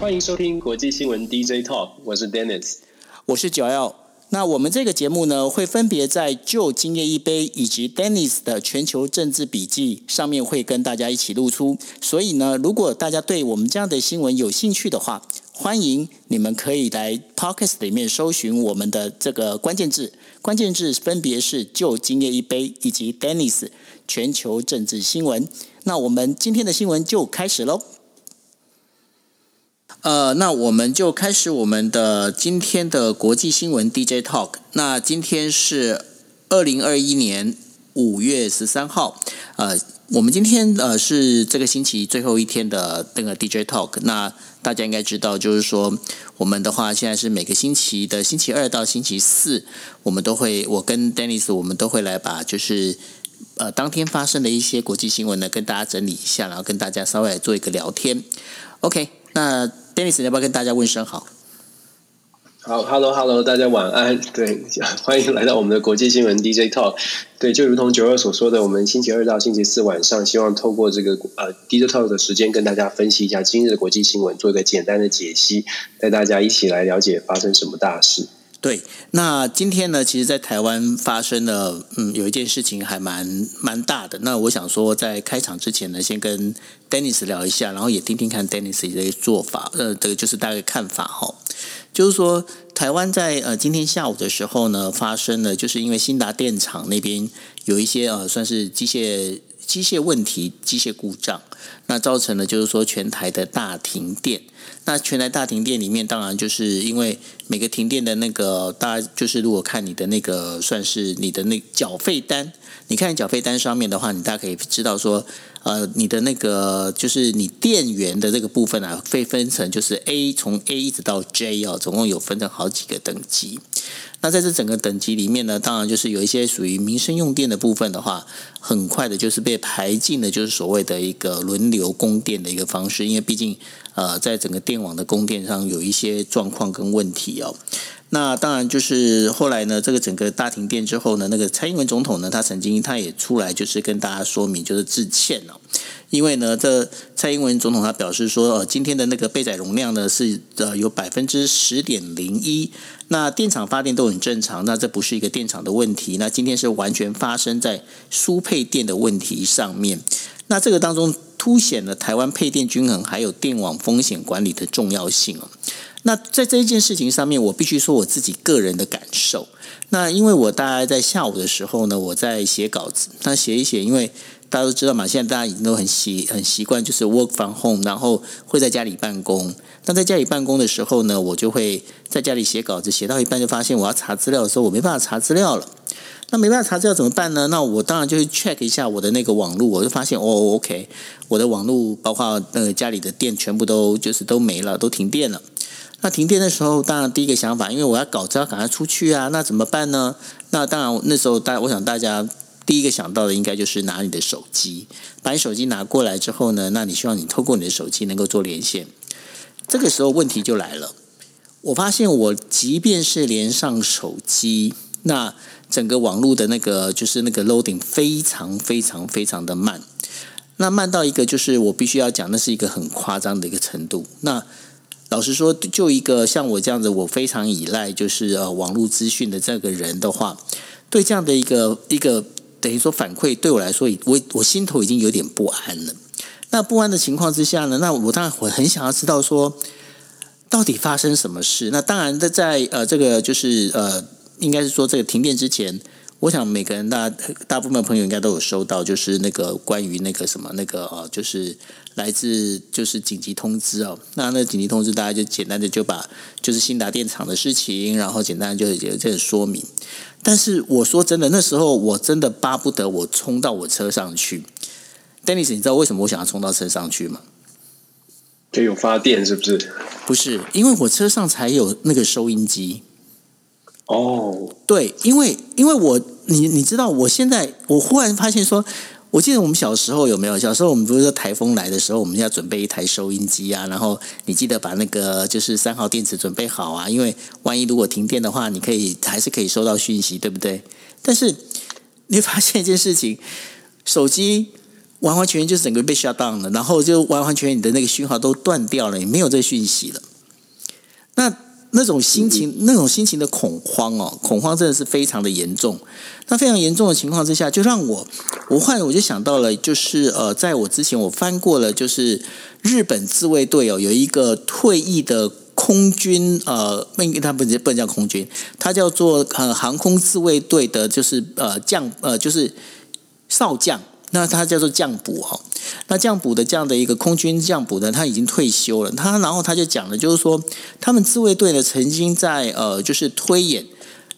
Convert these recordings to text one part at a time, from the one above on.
欢迎收听国际新闻 DJ Talk，我是 Dennis，我是九 L。那我们这个节目呢，会分别在旧今夜一杯以及 Dennis 的全球政治笔记上面会跟大家一起露出。所以呢，如果大家对我们这样的新闻有兴趣的话，欢迎你们可以来 Podcast 里面搜寻我们的这个关键字，关键字分别是旧今夜一杯以及 Dennis 全球政治新闻。那我们今天的新闻就开始喽。呃，那我们就开始我们的今天的国际新闻 DJ Talk。那今天是二零二一年五月十三号，呃，我们今天呃是这个星期最后一天的那个 DJ Talk。那大家应该知道，就是说我们的话现在是每个星期的星期二到星期四，我们都会我跟 Dennis 我们都会来把就是呃当天发生的一些国际新闻呢跟大家整理一下，然后跟大家稍微来做一个聊天。OK，那。Dennis，要不要跟大家问声好？好，Hello，Hello，大家晚安。对，欢迎来到我们的国际新闻 DJ Talk。对，就如同九二所说的，我们星期二到星期四晚上，希望透过这个呃 DJ Talk 的时间，跟大家分析一下今日的国际新闻，做一个简单的解析，带大家一起来了解发生什么大事。对，那今天呢，其实，在台湾发生了，嗯，有一件事情还蛮蛮大的。那我想说，在开场之前呢，先跟 Dennis 聊一下，然后也听听看 Dennis 的做法，呃，这个就是大概看法哈。就是说，台湾在呃今天下午的时候呢，发生了，就是因为新达电厂那边有一些呃，算是机械机械问题、机械故障，那造成了就是说全台的大停电。那全台大停电里面，当然就是因为每个停电的那个，大家就是如果看你的那个算是你的那缴费单，你看缴费单上面的话，你大家可以知道说，呃，你的那个就是你电源的这个部分啊，会分成就是 A 从 A 一直到 J 哦，总共有分成好几个等级。那在这整个等级里面呢，当然就是有一些属于民生用电的部分的话，很快的就是被排进的，就是所谓的一个轮流供电的一个方式，因为毕竟呃，在整整个电网的供电上有一些状况跟问题哦。那当然就是后来呢，这个整个大停电之后呢，那个蔡英文总统呢，他曾经他也出来就是跟大家说明，就是致歉哦。因为呢，这蔡英文总统他表示说，呃，今天的那个备载容量呢是呃有百分之十点零一，那电厂发电都很正常，那这不是一个电厂的问题，那今天是完全发生在输配电的问题上面，那这个当中凸显了台湾配电均衡还有电网风险管理的重要性哦。那在这一件事情上面，我必须说我自己个人的感受。那因为我大概在下午的时候呢，我在写稿子，那写一写，因为。大家都知道嘛，现在大家已经都很习很习惯，就是 work from home，然后会在家里办公。那在家里办公的时候呢，我就会在家里写稿子，写到一半就发现我要查资料的时候，我没办法查资料了。那没办法查资料怎么办呢？那我当然就会 check 一下我的那个网络，我就发现哦，OK，我的网络包括那个家里的电全部都就是都没了，都停电了。那停电的时候，当然第一个想法，因为我要稿子要赶快出去啊，那怎么办呢？那当然那时候大，我想大家。第一个想到的应该就是拿你的手机，把你手机拿过来之后呢，那你希望你透过你的手机能够做连线。这个时候问题就来了，我发现我即便是连上手机，那整个网络的那个就是那个 loading 非常非常非常的慢，那慢到一个就是我必须要讲，那是一个很夸张的一个程度。那老实说，就一个像我这样子，我非常依赖就是呃网络资讯的这个人的话，对这样的一个一个。等于说反馈对我来说，我我心头已经有点不安了。那不安的情况之下呢，那我当然我很想要知道说，到底发生什么事？那当然在在呃这个就是呃，应该是说这个停电之前，我想每个人大大部分朋友应该都有收到，就是那个关于那个什么那个呃，就是来自就是紧急通知哦。那那紧急通知，大家就简单的就把就是新达电厂的事情，然后简单就有这个说明。但是我说真的，那时候我真的巴不得我冲到我车上去。Dennis，你知道为什么我想要冲到车上去吗？就有发电是不是？不是，因为我车上才有那个收音机。哦，对，因为因为我你你知道，我现在我忽然发现说。我记得我们小时候有没有？小时候我们不是说台风来的时候，我们要准备一台收音机啊，然后你记得把那个就是三号电池准备好啊，因为万一如果停电的话，你可以还是可以收到讯息，对不对？但是你发现一件事情，手机完完全全就整个被 shut down 了，然后就完完全全你的那个讯号都断掉了，你没有这讯息了。那那种心情，那种心情的恐慌哦，恐慌真的是非常的严重。那非常严重的情况之下，就让我我忽然我就想到了，就是呃，在我之前我翻过了，就是日本自卫队哦，有一个退役的空军呃，不，他不不能叫空军，他叫做呃航空自卫队的，就是呃将呃就是少将。那他叫做将补哈，那将补的这样的一个空军将补呢，他已经退休了。他然后他就讲了，就是说他们自卫队呢曾经在呃，就是推演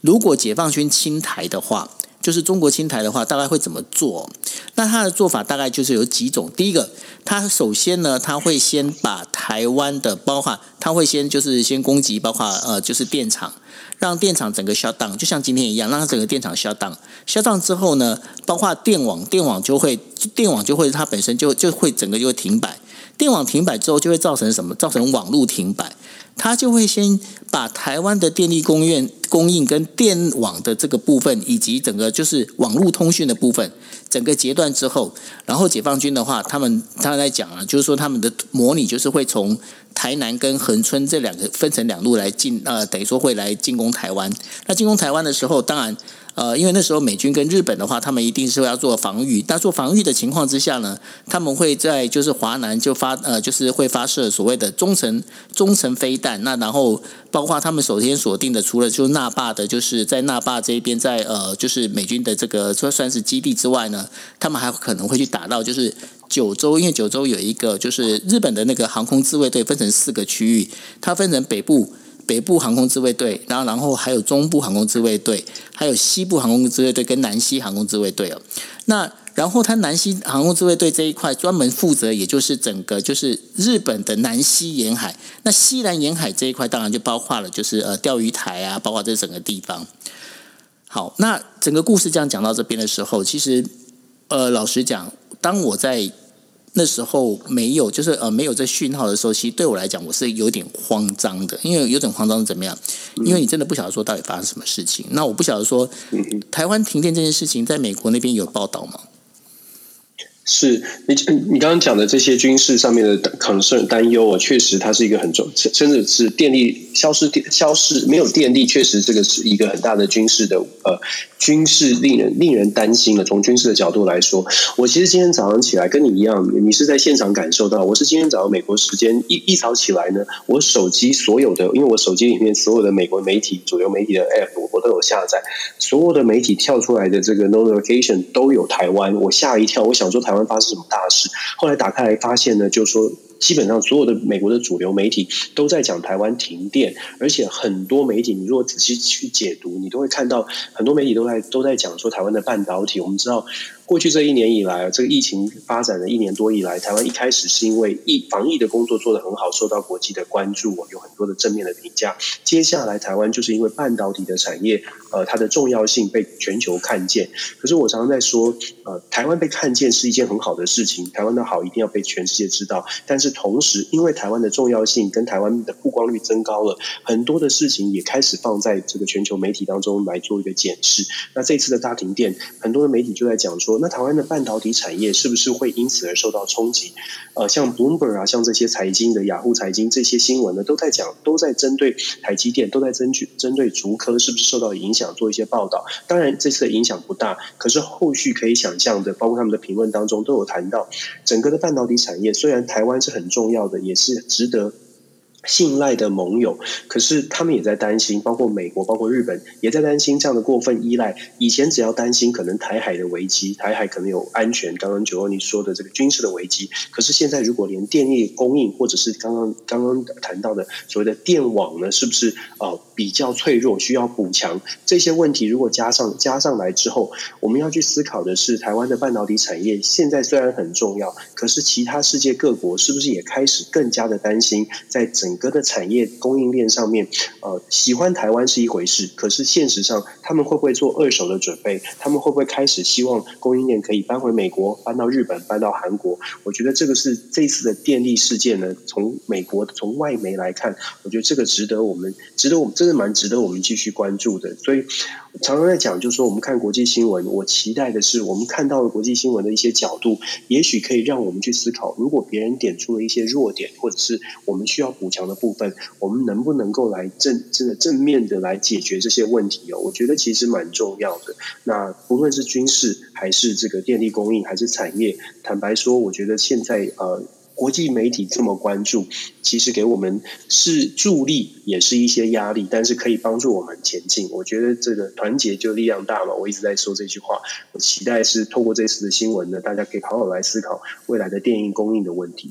如果解放军侵台的话，就是中国侵台的话，大概会怎么做？那他的做法大概就是有几种。第一个，他首先呢，他会先把台湾的包括他会先就是先攻击，包括呃，就是电厂。让电厂整个 shut down，就像今天一样，让它整个电厂 shut down。shut down 之后呢，包括电网，电网就会电网就会它本身就就会整个就会停摆。电网停摆之后，就会造成什么？造成网络停摆。他就会先把台湾的电力供应供应跟电网的这个部分，以及整个就是网络通讯的部分，整个截断之后，然后解放军的话，他们他在讲啊，就是说他们的模拟就是会从。台南跟横村这两个分成两路来进，呃，等于说会来进攻台湾。那进攻台湾的时候，当然，呃，因为那时候美军跟日本的话，他们一定是要做防御。那做防御的情况之下呢，他们会在就是华南就发，呃，就是会发射所谓的中程中程飞弹。那然后包括他们首先锁定的，除了就是那霸的，就是在那霸这边，在呃，就是美军的这个说算是基地之外呢，他们还可能会去打到就是。九州，因为九州有一个就是日本的那个航空自卫队，分成四个区域，它分成北部北部航空自卫队，然后然后还有中部航空自卫队，还有西部航空自卫队跟南西航空自卫队哦。那然后它南西航空自卫队这一块专门负责，也就是整个就是日本的南西沿海。那西南沿海这一块当然就包括了就是呃钓鱼台啊，包括这整个地方。好，那整个故事这样讲到这边的时候，其实呃老实讲，当我在那时候没有，就是呃没有这讯号的时候，其实对我来讲我是有点慌张的，因为有点慌张是怎么样？因为你真的不晓得说到底发生什么事情。那我不晓得说，台湾停电这件事情，在美国那边有报道吗？是你你刚刚讲的这些军事上面的 concern 担忧啊，确实它是一个很重，甚至是电力消失电消失没有电力，确实这个是一个很大的军事的呃军事令人令人担心的。从军事的角度来说，我其实今天早上起来跟你一样，你是在现场感受到，我是今天早上美国时间一一早起来呢，我手机所有的，因为我手机里面所有的美国媒体主流媒体的 app 我都有下载，所有的媒体跳出来的这个 notification 都有台湾，我吓一跳，我想说台。台湾发生什么大事？后来打开来发现呢，就说基本上所有的美国的主流媒体都在讲台湾停电，而且很多媒体，你如果仔细去解读，你都会看到很多媒体都在都在讲说台湾的半导体。我们知道。过去这一年以来，这个疫情发展的一年多以来，台湾一开始是因为疫防疫的工作做得很好，受到国际的关注，有很多的正面的评价。接下来，台湾就是因为半导体的产业，呃，它的重要性被全球看见。可是我常常在说，呃，台湾被看见是一件很好的事情，台湾的好一定要被全世界知道。但是同时，因为台湾的重要性跟台湾的曝光率增高了，很多的事情也开始放在这个全球媒体当中来做一个检视。那这次的大停电，很多的媒体就在讲说。那台湾的半导体产业是不是会因此而受到冲击？呃，像 Bloomberg 啊，像这些财经的雅虎财经这些新闻呢，都在讲，都在针对台积电，都在针据针对竹科是不是受到影响做一些报道。当然，这次的影响不大，可是后续可以想象的，包括他们的评论当中都有谈到，整个的半导体产业虽然台湾是很很重要的，也是值得。信赖的盟友，可是他们也在担心，包括美国、包括日本也在担心这样的过分依赖。以前只要担心可能台海的危机，台海可能有安全，刚刚九欧你说的这个军事的危机，可是现在如果连电力供应，或者是刚刚刚刚谈到的所谓的电网呢，是不是啊比较脆弱，需要补强？这些问题如果加上加上来之后，我们要去思考的是，台湾的半导体产业现在虽然很重要，可是其他世界各国是不是也开始更加的担心，在整整个的产业供应链上面，呃，喜欢台湾是一回事，可是现实上，他们会不会做二手的准备？他们会不会开始希望供应链可以搬回美国、搬到日本、搬到韩国？我觉得这个是这次的电力事件呢，从美国从外媒来看，我觉得这个值得我们，值得我们真的蛮值得我们继续关注的。所以，常常在讲，就是说我们看国际新闻，我期待的是我们看到了国际新闻的一些角度，也许可以让我们去思考，如果别人点出了一些弱点，或者是我们需要补强的部分，我们能不能够来正真的正面的来解决这些问题哦？我觉得其实蛮重要的。那不论是军事还是这个电力供应，还是产业，坦白说，我觉得现在呃。国际媒体这么关注，其实给我们是助力，也是一些压力，但是可以帮助我们前进。我觉得这个团结就力量大嘛，我一直在说这句话。我期待是透过这次的新闻呢，大家可以好好来思考未来的电影供应的问题。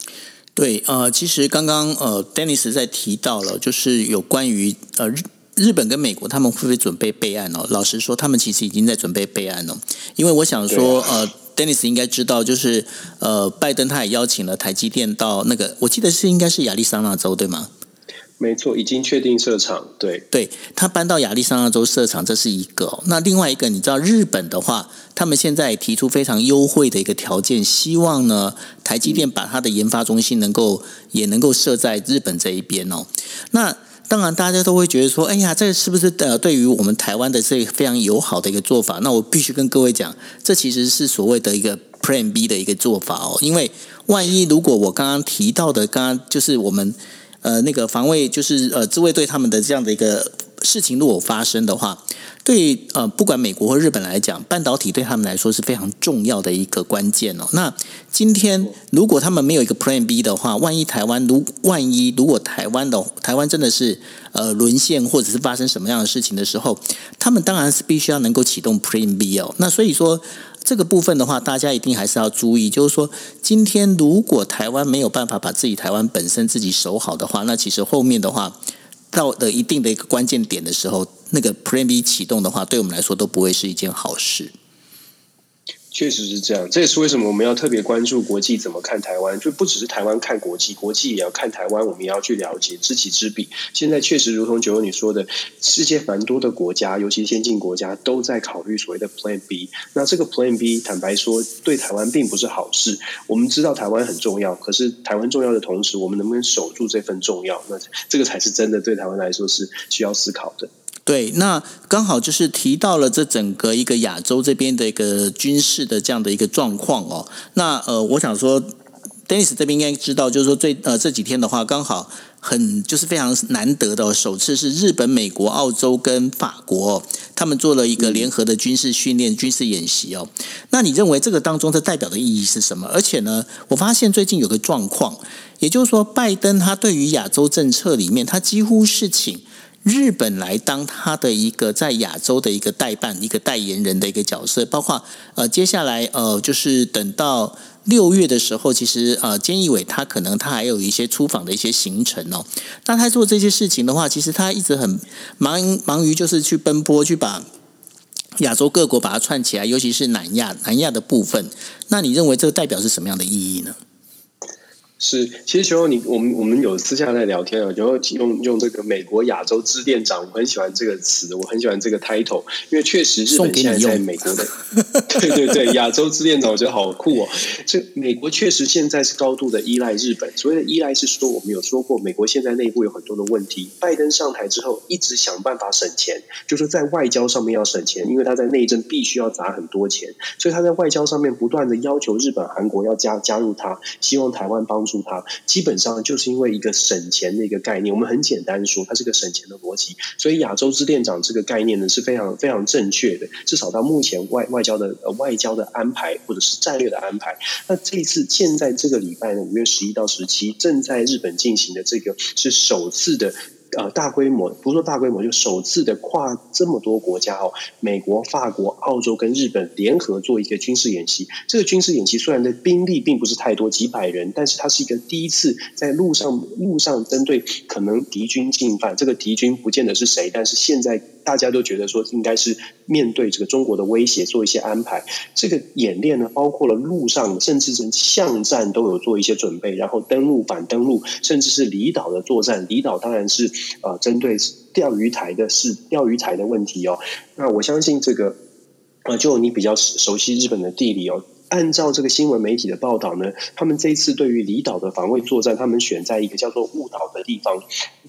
对，呃，其实刚刚呃，Dennis 在提到了，就是有关于呃日日本跟美国他们会不会准备备案哦？老实说，他们其实已经在准备备案了，因为我想说呃。Dennis 应该知道，就是呃，拜登他也邀请了台积电到那个，我记得是应该是亚利桑那州对吗？没错，已经确定设厂。对，对他搬到亚利桑那州设厂，这是一个。那另外一个，你知道日本的话，他们现在提出非常优惠的一个条件，希望呢台积电把它的研发中心能够也能够设在日本这一边哦。那当然，大家都会觉得说：“哎呀，这是不是呃，对于我们台湾的这非常友好的一个做法？”那我必须跟各位讲，这其实是所谓的一个 Plan B 的一个做法哦。因为万一如果我刚刚提到的，刚刚就是我们呃那个防卫，就是呃自卫队他们的这样的一个事情如果发生的话。对，呃，不管美国或日本来讲，半导体对他们来说是非常重要的一个关键哦。那今天如果他们没有一个 Plan B 的话，万一台湾如万一如果台湾的台湾真的是呃沦陷，或者是发生什么样的事情的时候，他们当然是必须要能够启动 Plan B 哦。那所以说这个部分的话，大家一定还是要注意，就是说今天如果台湾没有办法把自己台湾本身自己守好的话，那其实后面的话。到的一定的一个关键点的时候，那个 Plan B 启动的话，对我们来说都不会是一件好事。确实是这样，这也是为什么我们要特别关注国际怎么看台湾，就不只是台湾看国际，国际也要看台湾，我们也要去了解，知己知彼。现在确实如同九欧你说的，世界繁多的国家，尤其先进国家，都在考虑所谓的 Plan B。那这个 Plan B，坦白说，对台湾并不是好事。我们知道台湾很重要，可是台湾重要的同时，我们能不能守住这份重要？那这个才是真的对台湾来说是需要思考的。对，那刚好就是提到了这整个一个亚洲这边的一个军事的这样的一个状况哦。那呃，我想说，Dennis 这边应该知道，就是说最呃这几天的话，刚好很就是非常难得的，首次是日本、美国、澳洲跟法国他们做了一个联合的军事训练、军事演习哦。那你认为这个当中它代表的意义是什么？而且呢，我发现最近有个状况，也就是说，拜登他对于亚洲政策里面，他几乎是请。日本来当他的一个在亚洲的一个代办、一个代言人的一个角色，包括呃，接下来呃，就是等到六月的时候，其实呃，菅义伟他可能他还有一些出访的一些行程哦。那他做这些事情的话，其实他一直很忙忙于就是去奔波，去把亚洲各国把它串起来，尤其是南亚南亚的部分。那你认为这个代表是什么样的意义呢？是，其实时候你我们我们有私下在聊天啊，然后用用这个美国亚洲支店长，我很喜欢这个词，我很喜欢这个 title，因为确实日本现在在美国的，对对对，亚洲支店长我觉得好酷哦。这美国确实现在是高度的依赖日本，所谓的依赖是说我们有说过，美国现在内部有很多的问题。拜登上台之后一直想办法省钱，就是在外交上面要省钱，因为他在内政必须要砸很多钱，所以他在外交上面不断的要求日本、韩国要加加入他，希望台湾帮助。他，基本上就是因为一个省钱的一个概念。我们很简单说，它是个省钱的逻辑。所以亚洲之店长这个概念呢是非常非常正确的。至少到目前外外交的外交的安排或者是战略的安排。那这一次现在这个礼拜呢，五月十一到十七正在日本进行的这个是首次的。呃，大规模不说大规模，就首次的跨这么多国家哦，美国、法国、澳洲跟日本联合做一个军事演习。这个军事演习虽然的兵力并不是太多，几百人，但是它是一个第一次在路上路上针对可能敌军进犯。这个敌军不见得是谁，但是现在。大家都觉得说应该是面对这个中国的威胁做一些安排。这个演练呢，包括了陆上甚至是巷战都有做一些准备，然后登陆、反登陆，甚至是离岛的作战。离岛当然是呃针对钓鱼台的是钓鱼台的问题哦。那我相信这个呃，就你比较熟悉日本的地理哦。按照这个新闻媒体的报道呢，他们这一次对于离岛的防卫作战，他们选在一个叫做雾岛的地方。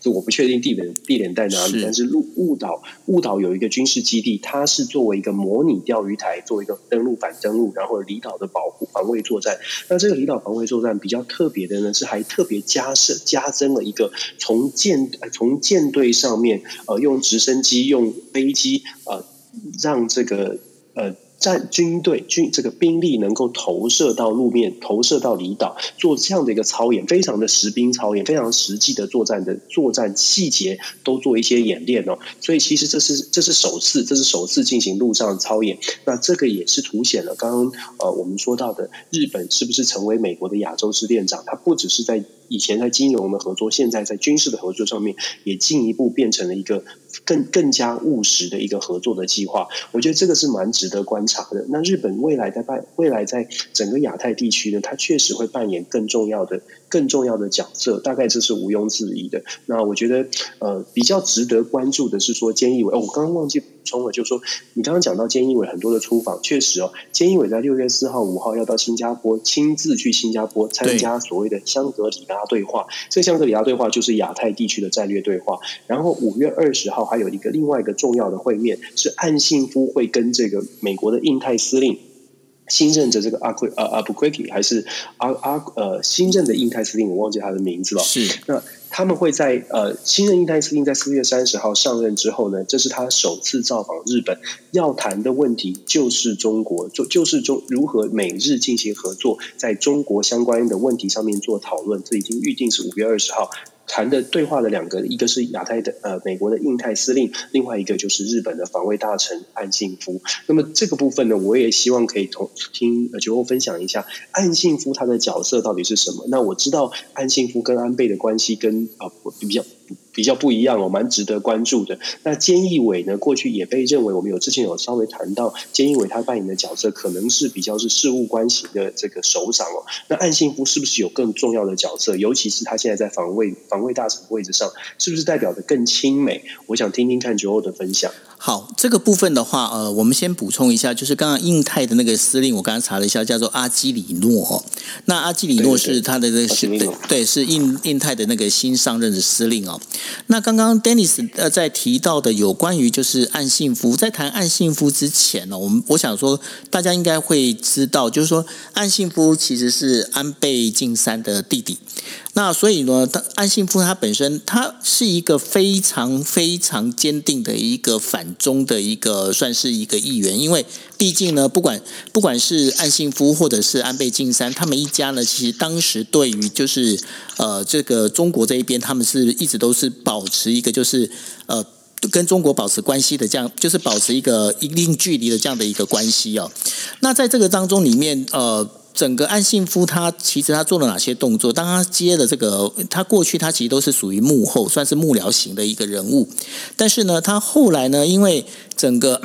我不确定地点地点在哪里，但是雾雾岛雾岛有一个军事基地，它是作为一个模拟钓鱼台，作为一个登陆反登陆，然后离岛的保护防卫作战。那这个离岛防卫作战比较特别的呢，是还特别加设加增了一个从舰从舰队上面呃用直升机用飞机呃让这个呃。战军队军这个兵力能够投射到路面，投射到离岛，做这样的一个操演，非常的实兵操演，非常实际的作战的作战细节都做一些演练哦。所以其实这是这是首次，这是首次进行陆上操演。那这个也是凸显了刚刚呃我们说到的日本是不是成为美国的亚洲之店长？它不只是在以前在金融的合作，现在在军事的合作上面也进一步变成了一个。更更加务实的一个合作的计划，我觉得这个是蛮值得观察的。那日本未来在办未来在整个亚太地区呢，它确实会扮演更重要的。更重要的角色，大概这是毋庸置疑的。那我觉得，呃，比较值得关注的是说，菅义伟哦，我刚刚忘记充了，就是说，你刚刚讲到菅义伟很多的出访，确实哦，菅义伟在六月四号、五号要到新加坡，亲自去新加坡参加所谓的香格里拉对话。这香格里拉对话就是亚太地区的战略对话。然后五月二十号还有一个另外一个重要的会面，是岸信夫会跟这个美国的印太司令。新任的这个阿奎呃阿布奎基还是阿阿呃新任的印太司令，我忘记他的名字了。是那他们会在呃新任印太司令在四月三十号上任之后呢，这是他首次造访日本，要谈的问题就是中国，就就是中如何美日进行合作，在中国相关的问题上面做讨论。这已经预定是五月二十号。谈的对话的两个，一个是亚太的呃美国的印太司令，另外一个就是日本的防卫大臣岸信夫。那么这个部分呢，我也希望可以同听呃酒后分享一下岸信夫他的角色到底是什么。那我知道岸信夫跟安倍的关系跟啊比较。比较不一样哦，蛮值得关注的。那菅义伟呢？过去也被认为，我们有之前有稍微谈到，菅义伟他扮演的角色可能是比较是事务关系的这个首长哦。那岸信夫是不是有更重要的角色？尤其是他现在在防卫防卫大臣位置上，是不是代表的更亲美？我想听听看九欧的分享。好，这个部分的话，呃，我们先补充一下，就是刚刚印太的那个司令，我刚刚查了一下，叫做阿基里诺。那阿基里诺是他的这个是对，是印印太的那个新上任的司令哦。那刚刚 Dennis 呃在提到的有关于就是岸信夫，在谈岸信夫之前呢，我们我想说，大家应该会知道，就是说岸信夫其实是安倍晋三的弟弟。那所以呢，他安信夫他本身他是一个非常非常坚定的一个反中的一个算是一个议员，因为毕竟呢，不管不管是安信夫或者是安倍晋三，他们一家呢，其实当时对于就是呃这个中国这一边，他们是一直都是保持一个就是呃跟中国保持关系的这样，就是保持一个一定距离的这样的一个关系哦。那在这个当中里面，呃。整个安信夫他其实他做了哪些动作？当他接了这个，他过去他其实都是属于幕后，算是幕僚型的一个人物。但是呢，他后来呢，因为整个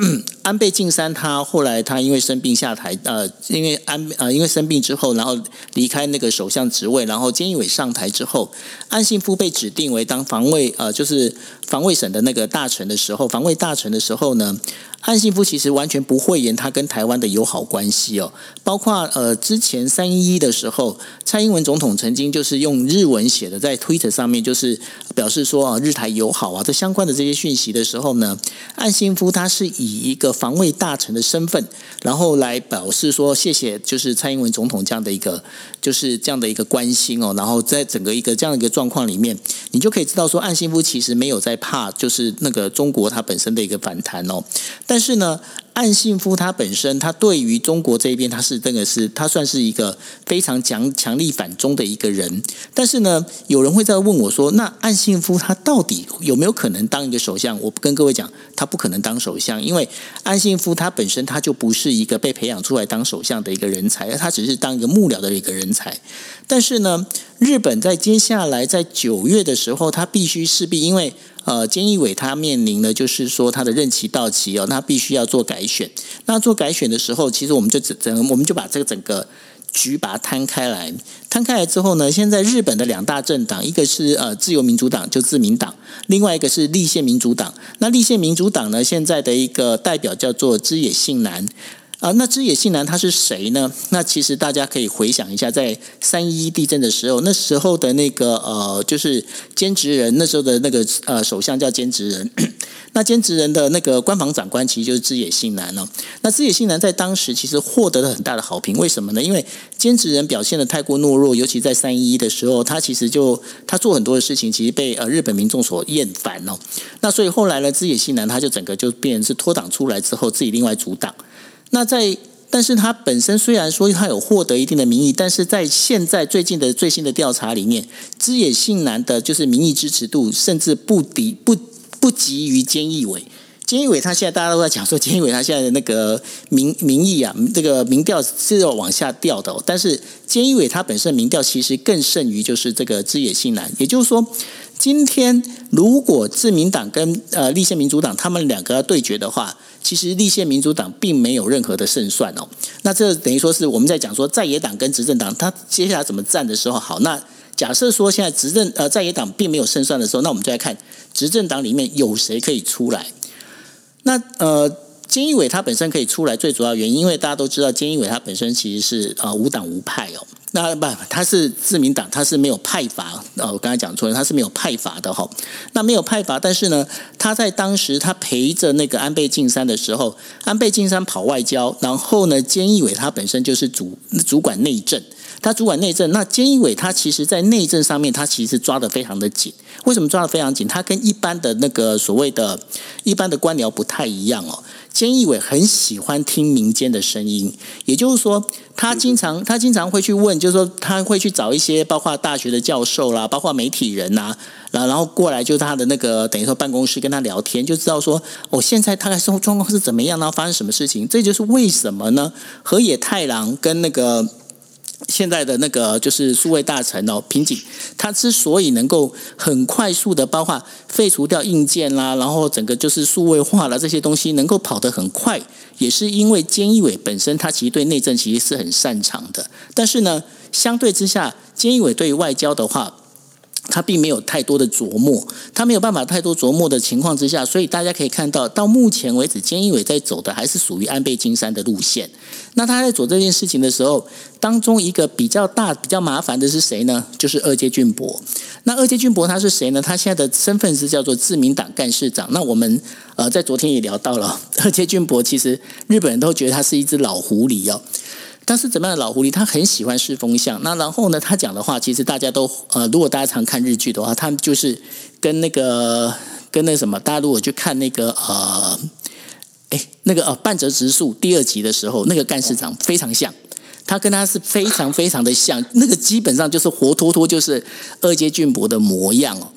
安倍晋三他后来他因为生病下台，呃，因为安呃因为生病之后，然后离开那个首相职位，然后菅义伟上台之后，安信夫被指定为当防卫呃就是防卫省的那个大臣的时候，防卫大臣的时候呢。岸信夫其实完全不讳言他跟台湾的友好关系哦，包括呃之前三一一的时候，蔡英文总统曾经就是用日文写的在 Twitter 上面，就是表示说啊日台友好啊这相关的这些讯息的时候呢，岸信夫他是以一个防卫大臣的身份，然后来表示说谢谢就是蔡英文总统这样的一个就是这样的一个关心哦，然后在整个一个这样的一个状况里面，你就可以知道说岸信夫其实没有在怕就是那个中国它本身的一个反弹哦。但是呢，岸信夫他本身，他对于中国这边，他是这个是，他算是一个非常强强力反中的一个人。但是呢，有人会在问我说，那岸信夫他到底有没有可能当一个首相？我跟各位讲，他不可能当首相，因为岸信夫他本身他就不是一个被培养出来当首相的一个人才，他只是当一个幕僚的一个人才。但是呢，日本在接下来在九月的时候，他必须势必因为。呃，菅义伟他面临的就是说他的任期到期哦，他必须要做改选。那做改选的时候，其实我们就整整，我们就把这个整个局把它摊开来。摊开来之后呢，现在日本的两大政党，一个是呃自由民主党，就自民党；另外一个是立宪民主党。那立宪民主党呢，现在的一个代表叫做枝野信男。啊，那枝野信男他是谁呢？那其实大家可以回想一下，在三一地震的时候，那时候的那个呃，就是兼职人，那时候的那个呃首相叫兼职人。那兼职人的那个官房长官其实就是枝野信男了。那枝野信男在当时其实获得了很大的好评，为什么呢？因为兼职人表现的太过懦弱，尤其在三一的时候，他其实就他做很多的事情，其实被呃日本民众所厌烦了。那所以后来呢，枝野信男他就整个就变成是脱党出来之后，自己另外组党。那在，但是他本身虽然说他有获得一定的民意，但是在现在最近的最新的调查里面，枝野信男的就是民意支持度甚至不敌不不及于菅义伟。菅义伟他现在大家都在讲说，菅义伟他现在的那个民民意啊，这个民调是要往下掉的。但是菅义伟他本身民调其实更胜于就是这个枝野信男，也就是说。今天如果自民党跟呃立宪民主党他们两个要对决的话，其实立宪民主党并没有任何的胜算哦。那这等于说是我们在讲说在野党跟执政党他接下来怎么战的时候，好，那假设说现在执政呃在野党并没有胜算的时候，那我们就来看执政党里面有谁可以出来。那呃，菅义伟他本身可以出来，最主要原因，因为大家都知道菅义伟他本身其实是呃无党无派哦。那不，他是自民党，他是没有派阀。哦，我刚才讲错了，他是没有派阀的哈。那没有派阀，但是呢，他在当时他陪着那个安倍晋三的时候，安倍晋三跑外交，然后呢，菅义伟他本身就是主主管内政，他主管内政。那菅义伟他其实在内政上面，他其实抓的非常的紧。为什么抓的非常紧？他跟一般的那个所谓的一般的官僚不太一样哦。菅义伟很喜欢听民间的声音，也就是说，他经常他经常会去问，就是说他会去找一些包括大学的教授啦，包括媒体人呐，然然后过来就他的那个等于说办公室跟他聊天，就知道说我现在大概生活状况是怎么样，呢发生什么事情。这就是为什么呢？河野太郎跟那个。现在的那个就是数位大臣哦，瓶颈，他之所以能够很快速的，包括废除掉硬件啦，然后整个就是数位化了这些东西，能够跑得很快，也是因为菅义伟本身他其实对内政其实是很擅长的。但是呢，相对之下，菅义伟对于外交的话。他并没有太多的琢磨，他没有办法太多琢磨的情况之下，所以大家可以看到，到目前为止，菅义伟在走的还是属于安倍晋三的路线。那他在做这件事情的时候，当中一个比较大、比较麻烦的是谁呢？就是二阶俊博。那二阶俊博他是谁呢？他现在的身份是叫做自民党干事长。那我们呃在昨天也聊到了，二阶俊博其实日本人都觉得他是一只老狐狸哦。但是怎么样的老狐狸，他很喜欢试风向。那然后呢，他讲的话，其实大家都呃，如果大家常看日剧的话，他们就是跟那个跟那什么，大家如果去看那个呃，哎，那个呃半泽直树第二集的时候，那个干事长非常像，他跟他是非常非常的像，那个基本上就是活脱脱就是二阶俊博的模样哦。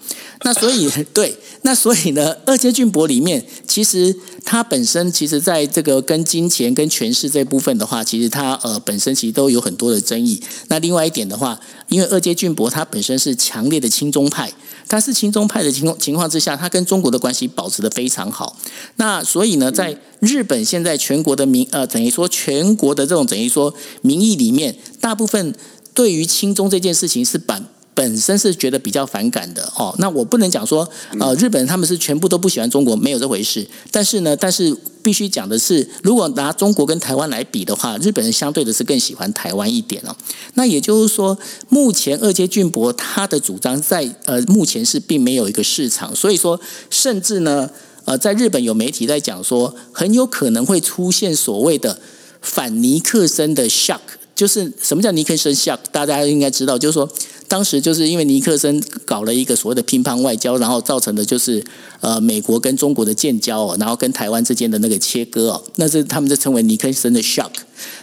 那所以对，那所以呢，二阶俊博里面，其实他本身其实在这个跟金钱跟权势这部分的话，其实他呃本身其实都有很多的争议。那另外一点的话，因为二阶俊博他本身是强烈的亲中派，但是亲中派的情情况之下，他跟中国的关系保持的非常好。那所以呢，在日本现在全国的民呃等于说全国的这种等于说民意里面，大部分对于亲中这件事情是把。本身是觉得比较反感的哦，那我不能讲说，呃，日本人他们是全部都不喜欢中国，没有这回事。但是呢，但是必须讲的是，如果拿中国跟台湾来比的话，日本人相对的是更喜欢台湾一点哦。那也就是说，目前二阶俊博他的主张在呃目前是并没有一个市场，所以说甚至呢，呃，在日本有媒体在讲说，很有可能会出现所谓的反尼克森的 shock，就是什么叫尼克森 shock？大家应该知道，就是说。当时就是因为尼克森搞了一个所谓的乒乓外交，然后造成的就是呃美国跟中国的建交，然后跟台湾之间的那个切割哦，那是他们就称为尼克森的 shock。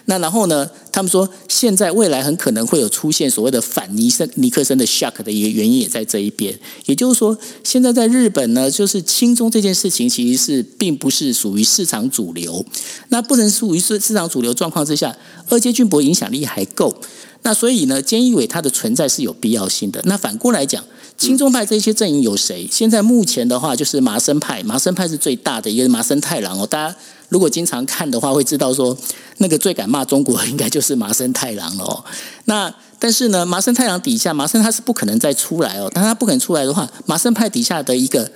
那然后呢，他们说现在未来很可能会有出现所谓的反尼森尼克森的 shock 的一个原因也在这一边。也就是说，现在在日本呢，就是亲中这件事情其实是并不是属于市场主流。那不能属于市市场主流状况之下，二阶俊博影响力还够。那所以呢，菅义伟他的存在是有必要性的。那反过来讲，亲中派这些阵营有谁？现在目前的话，就是麻生派，麻生派是最大的一个麻生太郎哦。大家如果经常看的话，会知道说，那个最敢骂中国，应该就是麻生太郎了哦。那但是呢，麻生太郎底下，麻生他是不可能再出来哦。但他不肯出来的话，麻生派底下的一个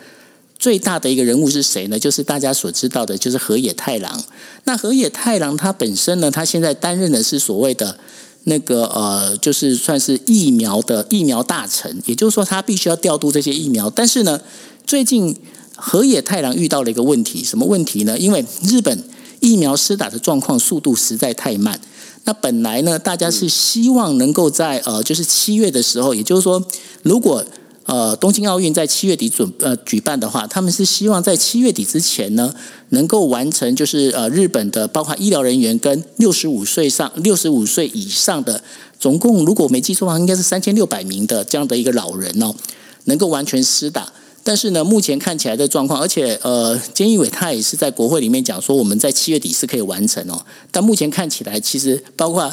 最大的一个人物是谁呢？就是大家所知道的，就是河野太郎。那河野太郎他本身呢，他现在担任的是所谓的那个呃，就是算是疫苗的疫苗大臣，也就是说他必须要调度这些疫苗。但是呢，最近河野太郎遇到了一个问题，什么问题呢？因为日本疫苗施打的状况速度实在太慢。那本来呢，大家是希望能够在呃，就是七月的时候，也就是说，如果呃东京奥运在七月底准呃举办的话，他们是希望在七月底之前呢，能够完成就是呃日本的包括医疗人员跟六十五岁上六十五岁以上的总共，如果没记错的话，应该是三千六百名的这样的一个老人哦，能够完全施打。但是呢，目前看起来的状况，而且呃，菅义伟他也是在国会里面讲说，我们在七月底是可以完成哦。但目前看起来，其实包括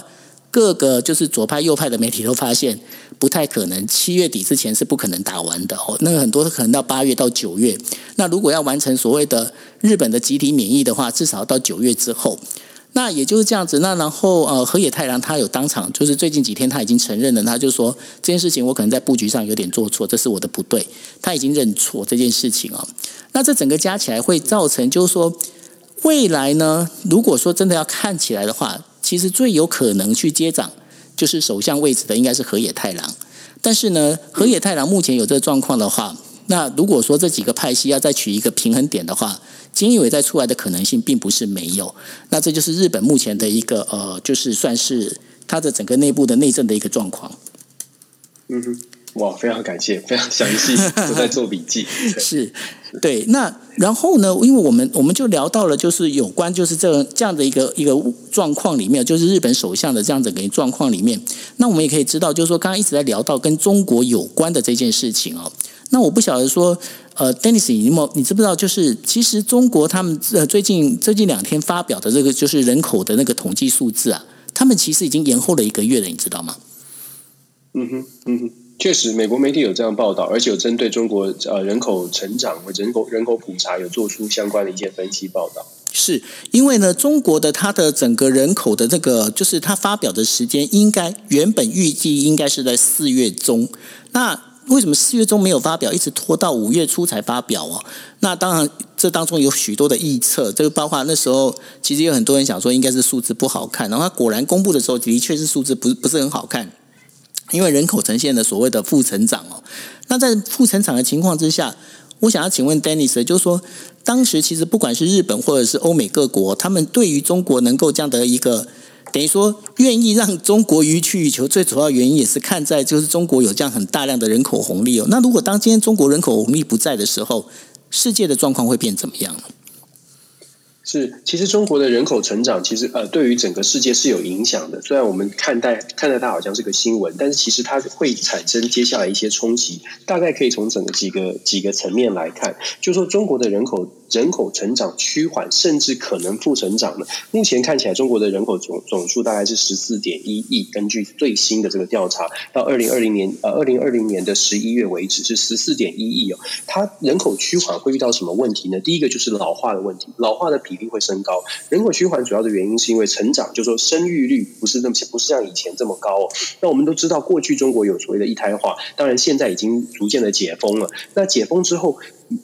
各个就是左派右派的媒体都发现，不太可能七月底之前是不可能打完的哦。那个很多可能到八月到九月，那如果要完成所谓的日本的集体免疫的话，至少到九月之后。那也就是这样子，那然后呃，河野太郎他有当场，就是最近几天他已经承认了，他就说这件事情我可能在布局上有点做错，这是我的不对，他已经认错这件事情啊。那这整个加起来会造成，就是说未来呢，如果说真的要看起来的话，其实最有可能去接掌就是首相位置的应该是河野太郎，但是呢，河野太郎目前有这个状况的话，那如果说这几个派系要再取一个平衡点的话。菅义伟再出来的可能性并不是没有，那这就是日本目前的一个呃，就是算是它的整个内部的内政的一个状况。嗯哼，哇，非常感谢，非常详细，都在做笔记。是，对。那然后呢？因为我们我们就聊到了，就是有关就是这这样的一个一个状况里面，就是日本首相的这样的一个状况里面，那我们也可以知道，就是说刚刚一直在聊到跟中国有关的这件事情哦。那我不晓得说。呃，Dennis，你有你知不知道？就是其实中国他们呃最近最近两天发表的这个就是人口的那个统计数字啊，他们其实已经延后了一个月了，你知道吗？嗯哼，嗯哼，确实，美国媒体有这样报道，而且有针对中国呃人口成长和人口人口普查有做出相关的一些分析报道。是因为呢，中国的它的整个人口的这个就是它发表的时间，应该原本预计应该是在四月中，那。为什么四月中没有发表，一直拖到五月初才发表哦？那当然，这当中有许多的预测，这个包括那时候其实有很多人想说应该是数字不好看，然后它果然公布的时候的确是数字不不是很好看，因为人口呈现的所谓的负成长哦。那在负成长的情况之下，我想要请问 Dennis，就是说当时其实不管是日本或者是欧美各国，他们对于中国能够这样的一个。等于说，愿意让中国予取予求，最主要原因也是看在就是中国有这样很大量的人口红利哦。那如果当今天中国人口红利不在的时候，世界的状况会变怎么样呢？是，其实中国的人口成长，其实呃，对于整个世界是有影响的。虽然我们看待看待它好像是个新闻，但是其实它会产生接下来一些冲击。大概可以从整个几个几个层面来看，就说中国的人口。人口成长趋缓，甚至可能负成长的。目前看起来，中国的人口总总数大概是十四点一亿。根据最新的这个调查，到二零二零年呃二零二零年的十一月为止是十四点一亿哦。它人口趋缓会遇到什么问题呢？第一个就是老化的问题，老化的比例会升高。人口趋缓主要的原因是因为成长，就说生育率不是那么不是像以前这么高哦。那我们都知道，过去中国有所谓的一胎化，当然现在已经逐渐的解封了。那解封之后。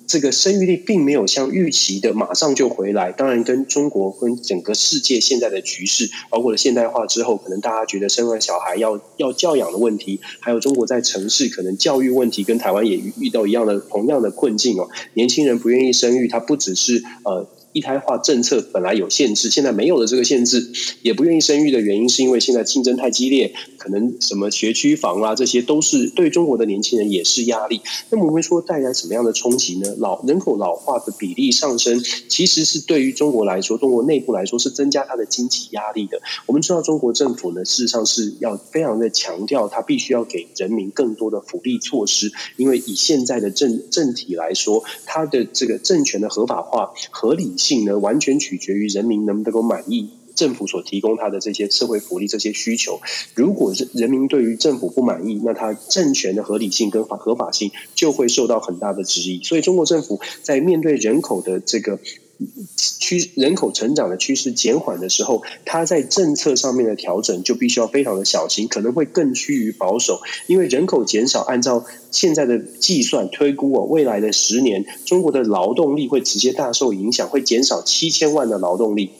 这个生育率并没有像预期的马上就回来，当然跟中国跟整个世界现在的局势，包括了现代化之后，可能大家觉得生完小孩要要教养的问题，还有中国在城市可能教育问题，跟台湾也遇到一样的同样的困境哦。年轻人不愿意生育，他不只是呃。一胎化政策本来有限制，现在没有了这个限制，也不愿意生育的原因是因为现在竞争太激烈，可能什么学区房啊，这些都是对中国的年轻人也是压力。那么我们说带来什么样的冲击呢？老人口老化的比例上升，其实是对于中国来说，中国内部来说是增加它的经济压力的。我们知道中国政府呢，事实上是要非常的强调，它必须要给人民更多的福利措施，因为以现在的政政体来说，它的这个政权的合法化合理。性性呢，完全取决于人民能不能够满意政府所提供他的这些社会福利这些需求。如果是人民对于政府不满意，那他政权的合理性跟合法性就会受到很大的质疑。所以，中国政府在面对人口的这个趋人口成长的趋势减缓的时候，它在政策上面的调整就必须要非常的小心，可能会更趋于保守，因为人口减少，按照现在的计算推估哦，未来的十年，中国的劳动力会直接大受影响，会减少七千万的劳动力。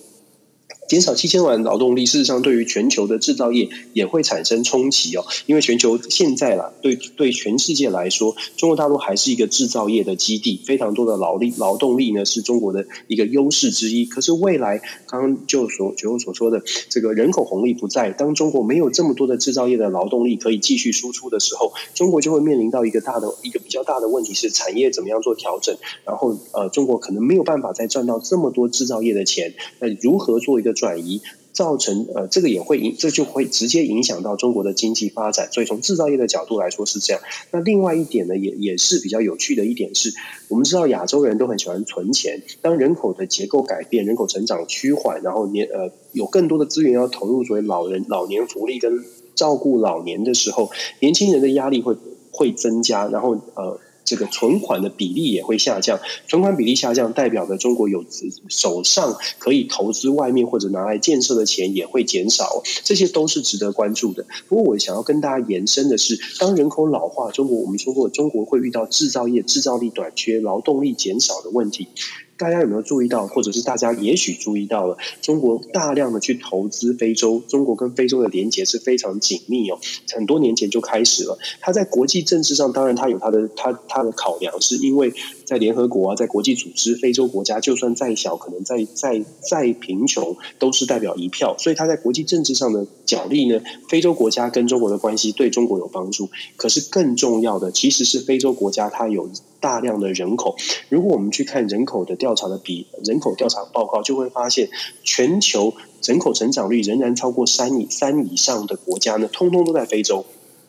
减少七千万劳动力，事实上对于全球的制造业也会产生冲击哦。因为全球现在啦，对对全世界来说，中国大陆还是一个制造业的基地，非常多的劳力劳动力呢是中国的一个优势之一。可是未来，刚刚就所就所说的这个人口红利不在，当中国没有这么多的制造业的劳动力可以继续输出的时候，中国就会面临到一个大的一个比较大的问题是产业怎么样做调整。然后呃，中国可能没有办法再赚到这么多制造业的钱，那如何做一个？转移造成呃，这个也会影，这就会直接影响到中国的经济发展。所以从制造业的角度来说是这样。那另外一点呢，也也是比较有趣的一点是，我们知道亚洲人都很喜欢存钱。当人口的结构改变，人口成长趋缓，然后年呃有更多的资源要投入作为老人老年福利跟照顾老年的时候，年轻人的压力会会增加，然后呃。这个存款的比例也会下降，存款比例下降，代表着中国有手上可以投资外面或者拿来建设的钱也会减少，这些都是值得关注的。不过我想要跟大家延伸的是，当人口老化，中国我们说过，中国会遇到制造业制造力短缺、劳动力减少的问题。大家有没有注意到，或者是大家也许注意到了，中国大量的去投资非洲，中国跟非洲的连接是非常紧密哦，很多年前就开始了。它在国际政治上，当然它有它的它它的考量，是因为在联合国啊，在国际组织，非洲国家就算再小，可能再再再贫穷，都是代表一票，所以它在国际政治上的角力呢，非洲国家跟中国的关系对中国有帮助。可是更重要的，其实是非洲国家它有。大量的人口，如果我们去看人口的调查的比人口调查报告，就会发现全球人口成长率仍然超过三以三以上的国家呢，通通都在非洲。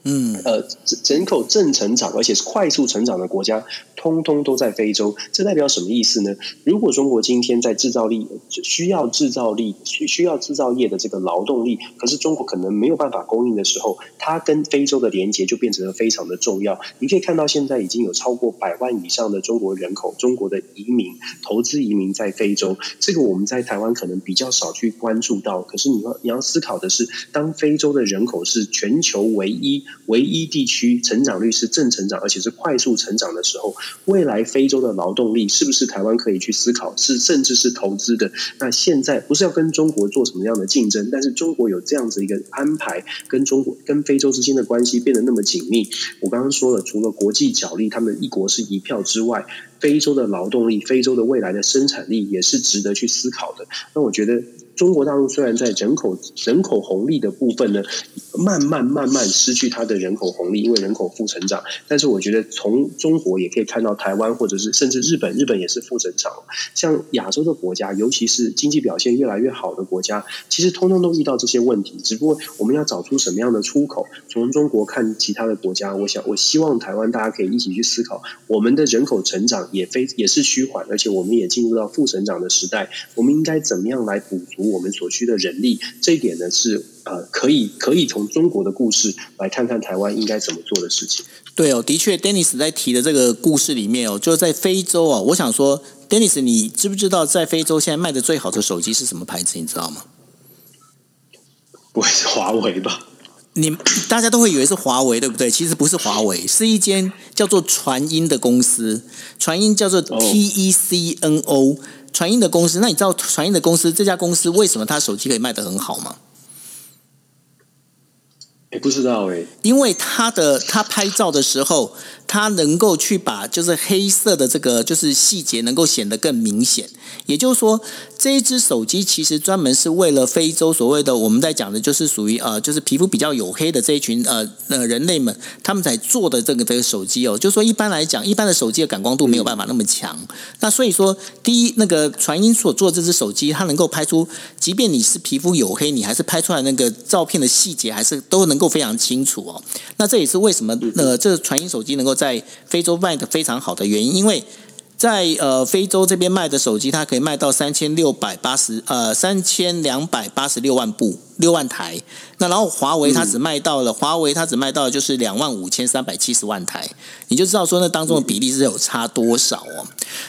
嗯，呃，人口正成长，而且是快速成长的国家，通通都在非洲。这代表什么意思呢？如果中国今天在制造力需要制造力需需要制造业的这个劳动力，可是中国可能没有办法供应的时候，它跟非洲的连接就变成了非常的重要。你可以看到，现在已经有超过百万以上的中国人口，中国的移民、投资移民在非洲。这个我们在台湾可能比较少去关注到，可是你要你要思考的是，当非洲的人口是全球唯一。唯一地区成长率是正成长，而且是快速成长的时候，未来非洲的劳动力是不是台湾可以去思考，是甚至是投资的？那现在不是要跟中国做什么样的竞争，但是中国有这样子一个安排，跟中国跟非洲之间的关系变得那么紧密。我刚刚说了，除了国际角力，他们一国是一票之外，非洲的劳动力、非洲的未来的生产力也是值得去思考的。那我觉得。中国大陆虽然在人口人口红利的部分呢，慢慢慢慢失去它的人口红利，因为人口负成长。但是我觉得从中国也可以看到台湾，或者是甚至日本，日本也是负成长。像亚洲的国家，尤其是经济表现越来越好的国家，其实通通都遇到这些问题。只不过我们要找出什么样的出口。从中国看其他的国家，我想我希望台湾大家可以一起去思考，我们的人口成长也非也是趋缓，而且我们也进入到负成长的时代，我们应该怎么样来补足？我们所需的人力，这一点呢是呃，可以可以从中国的故事来看看台湾应该怎么做的事情。对哦，的确，Dennis 在提的这个故事里面哦，就是在非洲啊。我想说，Dennis，你知不知道在非洲现在卖的最好的手机是什么牌子？你知道吗？不会是华为吧？你大家都会以为是华为，对不对？其实不是华为，是一间叫做传音的公司，传音叫做 T E C N O。传音的公司，那你知道传音的公司这家公司为什么他手机可以卖得很好吗？不知道哎，因为它的它拍照的时候。它能够去把就是黑色的这个就是细节能够显得更明显，也就是说这一只手机其实专门是为了非洲所谓的我们在讲的就是属于呃就是皮肤比较黝黑的这一群呃呃人类们他们才做的这个这个手机哦，就是说一般来讲一般的手机的感光度没有办法那么强，那所以说第一那个传音所做这只手机它能够拍出，即便你是皮肤黝黑，你还是拍出来那个照片的细节还是都能够非常清楚哦，那这也是为什么呃这个传音手机能够。在非洲卖的非常好的原因，因为在呃非洲这边卖的手机，它可以卖到三千六百八十呃三千两百八十六万部六万台。那然后华为它只卖到了华为它只卖到就是两万五千三百七十万台，你就知道说那当中的比例是有差多少哦。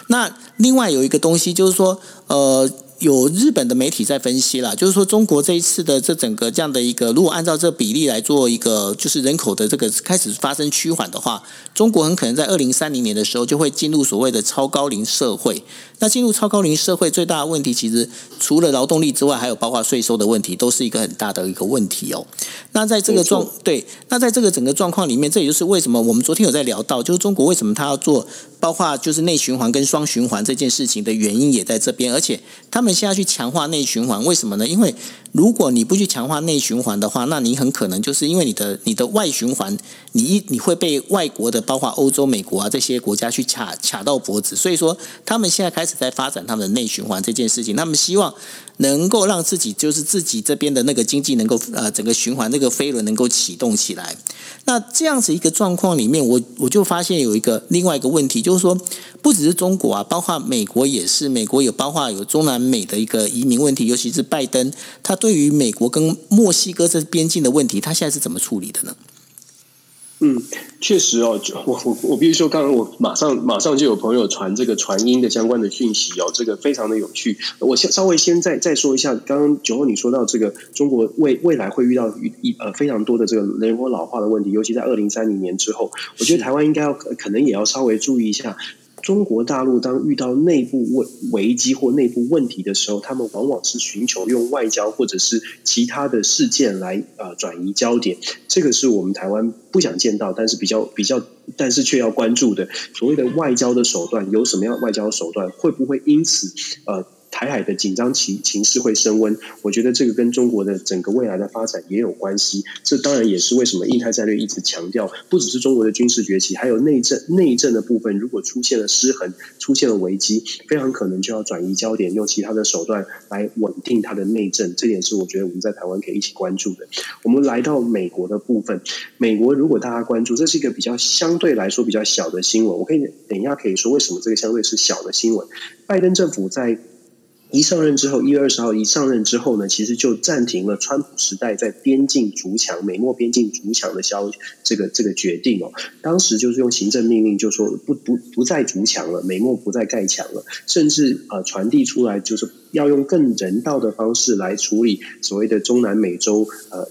那另外有一个东西就是说呃。有日本的媒体在分析啦，就是说中国这一次的这整个这样的一个，如果按照这比例来做一个，就是人口的这个开始发生趋缓的话，中国很可能在二零三零年的时候就会进入所谓的超高龄社会。那进入超高龄社会最大的问题，其实除了劳动力之外，还有包括税收的问题，都是一个很大的一个问题哦。那在这个状对，那在这个整个状况里面，这也就是为什么我们昨天有在聊到，就是中国为什么它要做，包括就是内循环跟双循环这件事情的原因也在这边，而且他们现在去强化内循环，为什么呢？因为如果你不去强化内循环的话，那你很可能就是因为你的你的外循环，你一你会被外国的，包括欧洲、美国啊这些国家去卡卡到脖子，所以说他们现在开始在发展他们的内循环这件事情，他们希望能够让自己就是自己这边的那个经济能够呃整个循环那个飞轮能够启动起来。那这样子一个状况里面，我我就发现有一个另外一个问题，就是说不只是中国啊，包括美国也是，美国有包括有中南美的一个移民问题，尤其是拜登，他对于美国跟墨西哥这边境的问题，他现在是怎么处理的呢？嗯，确实哦，我我我必须说，刚刚我马上马上就有朋友传这个传音的相关的讯息哦，这个非常的有趣。我先稍微先再再说一下，刚刚九后你说到这个中国未未来会遇到一呃非常多的这个人口老化的问题，尤其在二零三零年之后，我觉得台湾应该要可能也要稍微注意一下。中国大陆当遇到内部问危机或内部问题的时候，他们往往是寻求用外交或者是其他的事件来呃转移焦点。这个是我们台湾不想见到，但是比较比较，但是却要关注的所谓的外交的手段有什么样外交手段？会不会因此呃？台海的紧张情情势会升温，我觉得这个跟中国的整个未来的发展也有关系。这当然也是为什么印太战略一直强调，不只是中国的军事崛起，还有内政内政的部分。如果出现了失衡，出现了危机，非常可能就要转移焦点，用其他的手段来稳定它的内政。这点是我觉得我们在台湾可以一起关注的。我们来到美国的部分，美国如果大家关注，这是一个比较相对来说比较小的新闻。我可以等一下可以说为什么这个相对是小的新闻。拜登政府在一上任之后，一月二十号一上任之后呢，其实就暂停了川普时代在边境筑墙、美墨边境筑墙的消这个这个决定哦。当时就是用行政命令，就说不不不再筑墙了，美墨不再盖墙了，甚至呃传递出来就是要用更人道的方式来处理所谓的中南美洲呃。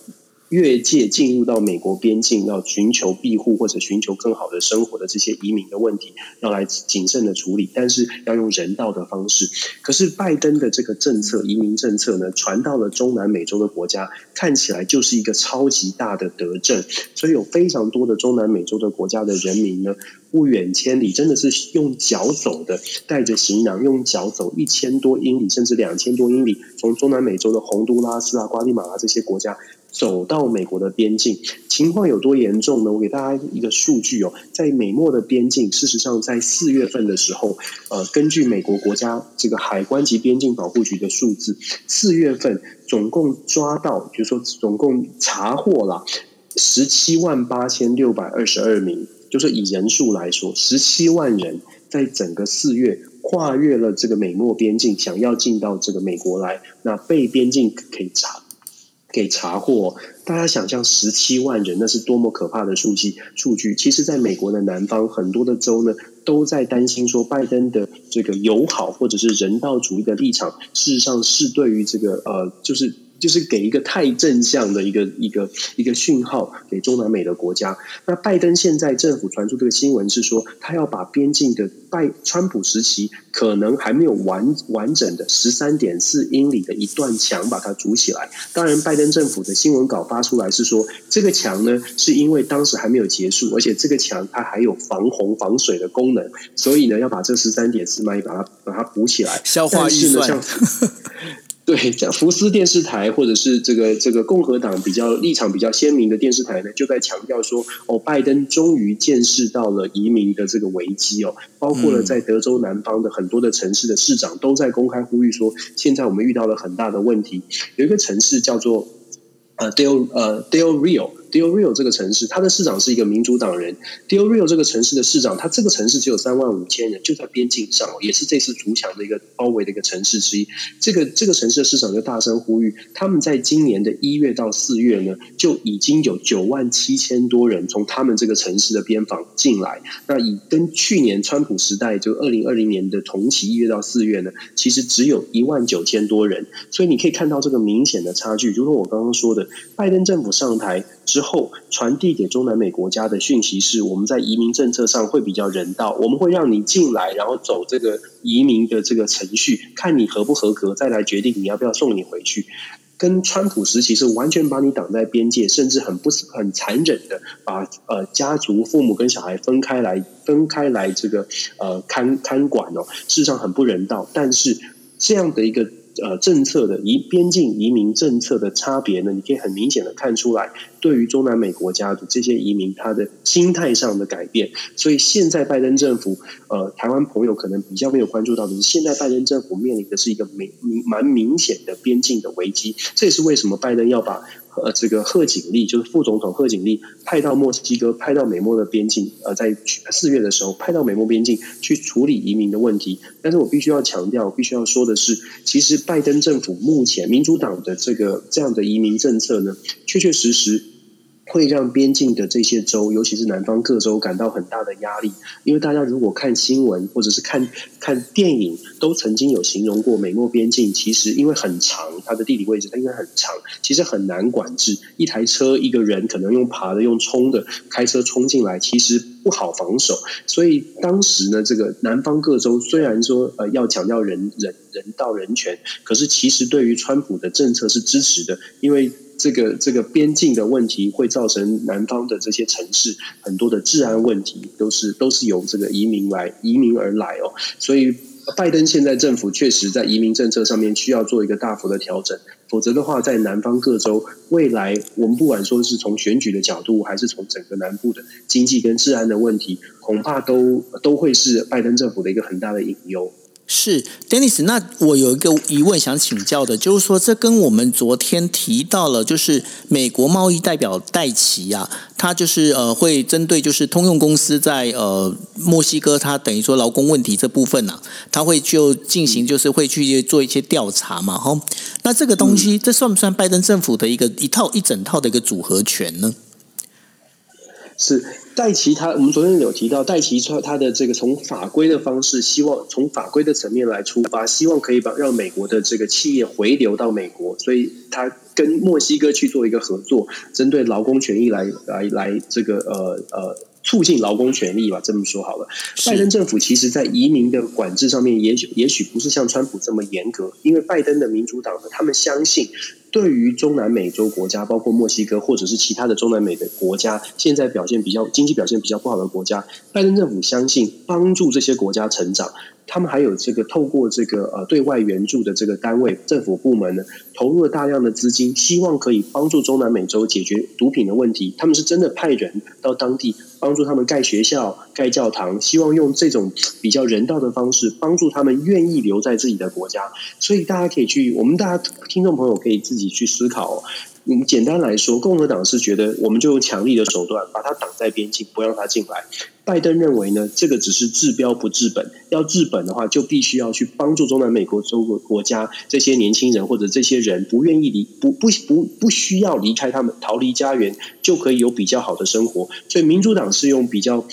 越界进入到美国边境，要寻求庇护或者寻求更好的生活的这些移民的问题，要来谨慎的处理，但是要用人道的方式。可是拜登的这个政策，移民政策呢，传到了中南美洲的国家，看起来就是一个超级大的德政。所以有非常多的中南美洲的国家的人民呢，不远千里，真的是用脚走的，带着行囊，用脚走一千多英里，甚至两千多英里，从中南美洲的洪都拉斯啊、瓜地马拉这些国家。走到美国的边境，情况有多严重呢？我给大家一个数据哦，在美墨的边境，事实上在四月份的时候，呃，根据美国国家这个海关及边境保护局的数字，四月份总共抓到，就是说总共查获了十七万八千六百二十二名，就是以人数来说，十七万人在整个四月跨越了这个美墨边境，想要进到这个美国来，那被边境可以查。给查获，大家想象十七万人，那是多么可怕的数据数据。其实，在美国的南方，很多的州呢，都在担心说，拜登的这个友好或者是人道主义的立场，事实上是对于这个呃，就是。就是给一个太正向的一个一个一个讯号给中南美的国家。那拜登现在政府传出这个新闻是说，他要把边境的拜川普时期可能还没有完完整的十三点四英里的一段墙把它筑起来。当然，拜登政府的新闻稿发出来是说，这个墙呢是因为当时还没有结束，而且这个墙它还有防洪防水的功能，所以呢要把这十三点四迈把它把它补起来。消化预算。对，像福斯电视台或者是这个这个共和党比较立场比较鲜明的电视台呢，就在强调说，哦，拜登终于见识到了移民的这个危机哦，包括了在德州南方的很多的城市的市长都在公开呼吁说，现在我们遇到了很大的问题，有一个城市叫做呃 Del 呃 Del Rio。Del Rio 这个城市，它的市长是一个民主党人。Del Rio 这个城市的市长，他这个城市只有三万五千人，就在边境上，也是这次主墙的一个包围的一个城市之一。这个这个城市的市长就大声呼吁，他们在今年的一月到四月呢，就已经有九万七千多人从他们这个城市的边防进来。那以跟去年川普时代就二零二零年的同期一月到四月呢，其实只有一万九千多人。所以你可以看到这个明显的差距。如果我刚刚说的，拜登政府上台之后，后传递给中南美国家的讯息是，我们在移民政策上会比较人道，我们会让你进来，然后走这个移民的这个程序，看你合不合格，再来决定你要不要送你回去。跟川普时期是完全把你挡在边界，甚至很不很残忍的把呃家族父母跟小孩分开来分开来这个呃看看管哦，事实上很不人道。但是这样的一个。呃，政策的移边境移民政策的差别呢，你可以很明显的看出来，对于中南美国家的这些移民，他的心态上的改变。所以现在拜登政府，呃，台湾朋友可能比较没有关注到的是，现在拜登政府面临的是一个明明蛮明显的边境的危机。这也是为什么拜登要把。呃，这个贺锦丽就是副总统贺锦丽派到墨西哥，派到美墨的边境，呃，在四月的时候派到美墨边境去处理移民的问题。但是我必须要强调，必须要说的是，其实拜登政府目前民主党的这个这样的移民政策呢，确确实实。会让边境的这些州，尤其是南方各州感到很大的压力，因为大家如果看新闻或者是看看电影，都曾经有形容过美墨边境，其实因为很长，它的地理位置它应该很长，其实很难管制。一台车一个人可能用爬的、用冲的，开车冲进来，其实不好防守。所以当时呢，这个南方各州虽然说呃要强调人人人道人权，可是其实对于川普的政策是支持的，因为。这个这个边境的问题会造成南方的这些城市很多的治安问题，都是都是由这个移民来移民而来哦。所以拜登现在政府确实在移民政策上面需要做一个大幅的调整，否则的话，在南方各州未来，我们不管说是从选举的角度，还是从整个南部的经济跟治安的问题，恐怕都都会是拜登政府的一个很大的隐忧。是，Dennis，那我有一个疑问想请教的，就是说，这跟我们昨天提到了，就是美国贸易代表戴奇啊，他就是呃，会针对就是通用公司在呃墨西哥，他等于说劳工问题这部分呢，他会就进行就是会去做一些调查嘛，哈，那这个东西，这算不算拜登政府的一个一套一整套的一个组合拳呢？是。戴奇他，我们昨天有提到，戴奇他他的这个从法规的方式，希望从法规的层面来出发，希望可以把让美国的这个企业回流到美国，所以他跟墨西哥去做一个合作，针对劳工权益来来来这个呃呃。促进劳工权利吧，这么说好了。拜登政府其实，在移民的管制上面，也许也许不是像川普这么严格，因为拜登的民主党呢，他们相信，对于中南美洲国家，包括墨西哥或者是其他的中南美的国家，现在表现比较经济表现比较不好的国家，拜登政府相信帮助这些国家成长。他们还有这个透过这个呃对外援助的这个单位政府部门呢，投入了大量的资金，希望可以帮助中南美洲解决毒品的问题。他们是真的派人到当地帮助他们盖学校、盖教堂，希望用这种比较人道的方式帮助他们愿意留在自己的国家。所以大家可以去，我们大家听众朋友可以自己去思考。嗯，简单来说，共和党是觉得我们就用强力的手段把他挡在边境，不让他进来。拜登认为呢，这个只是治标不治本。要治本的话，就必须要去帮助中南美国洲国国家这些年轻人或者这些人不愿意离不不不不需要离开他们逃离家园，就可以有比较好的生活。所以民主党是用比较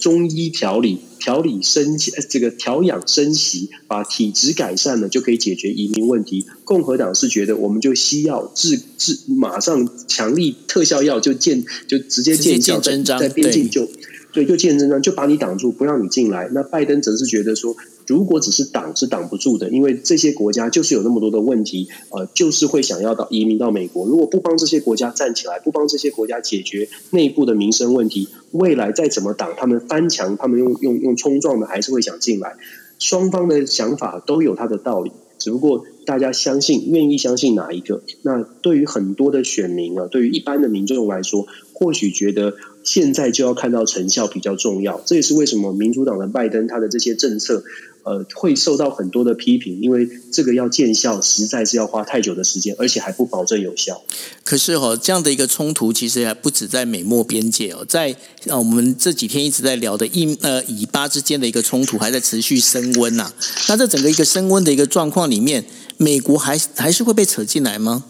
中医调理。调理升这个调养生息，把体质改善了，就可以解决移民问题。共和党是觉得，我们就西药治治，马上强力特效药就见就直接见效，在在边境就对就见真章，就把你挡住，不让你进来。那拜登则是觉得说。如果只是挡是挡不住的，因为这些国家就是有那么多的问题，呃，就是会想要到移民到美国。如果不帮这些国家站起来，不帮这些国家解决内部的民生问题，未来再怎么挡，他们翻墙，他们用用用冲撞的，还是会想进来。双方的想法都有它的道理，只不过大家相信，愿意相信哪一个？那对于很多的选民啊，对于一般的民众来说，或许觉得。现在就要看到成效比较重要，这也是为什么民主党的拜登他的这些政策，呃会受到很多的批评，因为这个要见效实在是要花太久的时间，而且还不保证有效。可是哦，这样的一个冲突其实还不止在美墨边界哦，在呃我们这几天一直在聊的印呃以巴之间的一个冲突还在持续升温呐。那这整个一个升温的一个状况里面，美国还还是会被扯进来吗？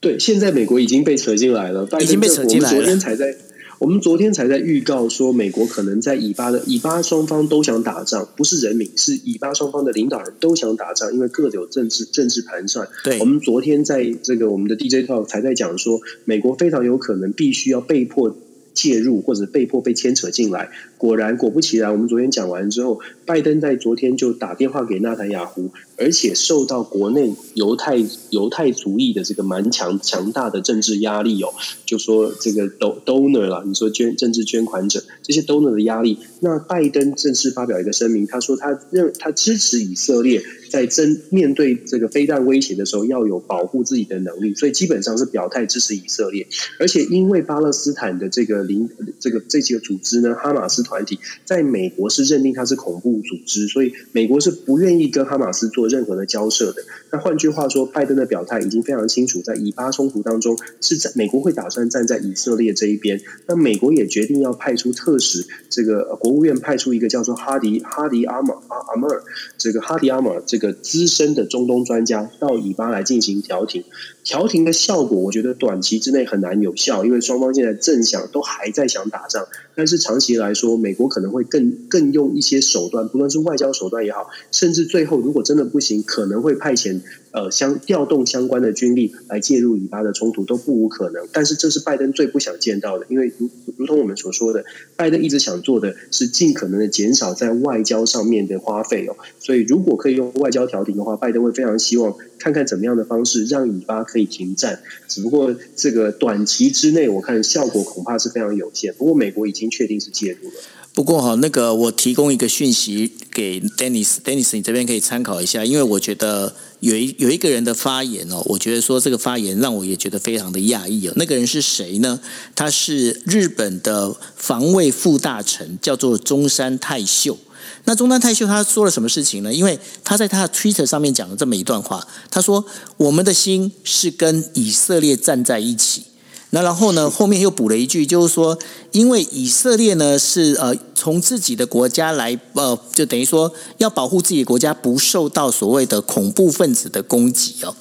对，现在美国已经被扯进来了，已经被扯进来了。昨天才在，我们昨天才在预告说，美国可能在以巴的以巴双方都想打仗，不是人民，是以巴双方的领导人都想打仗，因为各有政治政治盘算。对，我们昨天在这个我们的 DJ talk 才在讲说，美国非常有可能必须要被迫。介入或者被迫被牵扯进来，果然果不其然，我们昨天讲完之后，拜登在昨天就打电话给纳坦雅胡，而且受到国内犹太犹太族裔的这个蛮强强大的政治压力哦，就说这个 donor 啦，你说捐政治捐款者这些 donor 的压力，那拜登正式发表一个声明，他说他认他支持以色列。在真面对这个飞弹威胁的时候，要有保护自己的能力，所以基本上是表态支持以色列。而且因为巴勒斯坦的这个领这个这几个组织呢，哈马斯团体在美国是认定它是恐怖组织，所以美国是不愿意跟哈马斯做任何的交涉的。那换句话说，拜登的表态已经非常清楚，在以巴冲突当中，是在美国会打算站在以色列这一边。那美国也决定要派出特使，这个国务院派出一个叫做哈迪哈迪阿马阿阿尔，这个哈迪阿马这。个资深的中东专家到以巴来进行调停，调停的效果，我觉得短期之内很难有效，因为双方现在正想都还在想打仗，但是长期来说，美国可能会更更用一些手段，不论是外交手段也好，甚至最后如果真的不行，可能会派遣呃相调动相关的军力来介入以巴的冲突都不无可能。但是这是拜登最不想见到的，因为如如同我们所说的，拜登一直想做的是尽可能的减少在外交上面的花费哦，所以如果可以用外交调停的话，拜登会非常希望看看怎么样的方式让以巴可以停战。只不过这个短期之内，我看效果恐怕是非常有限。不过美国已经确定是介入了。不过哈，那个我提供一个讯息给 Dennis，Dennis，你这边可以参考一下，因为我觉得有一有一个人的发言哦，我觉得说这个发言让我也觉得非常的讶异哦。那个人是谁呢？他是日本的防卫副大臣，叫做中山泰秀。那中山泰秀他说了什么事情呢？因为他在他的 Twitter 上面讲了这么一段话，他说：“我们的心是跟以色列站在一起。”那然后呢，后面又补了一句，就是说，因为以色列呢是呃从自己的国家来呃，就等于说要保护自己的国家不受到所谓的恐怖分子的攻击哦。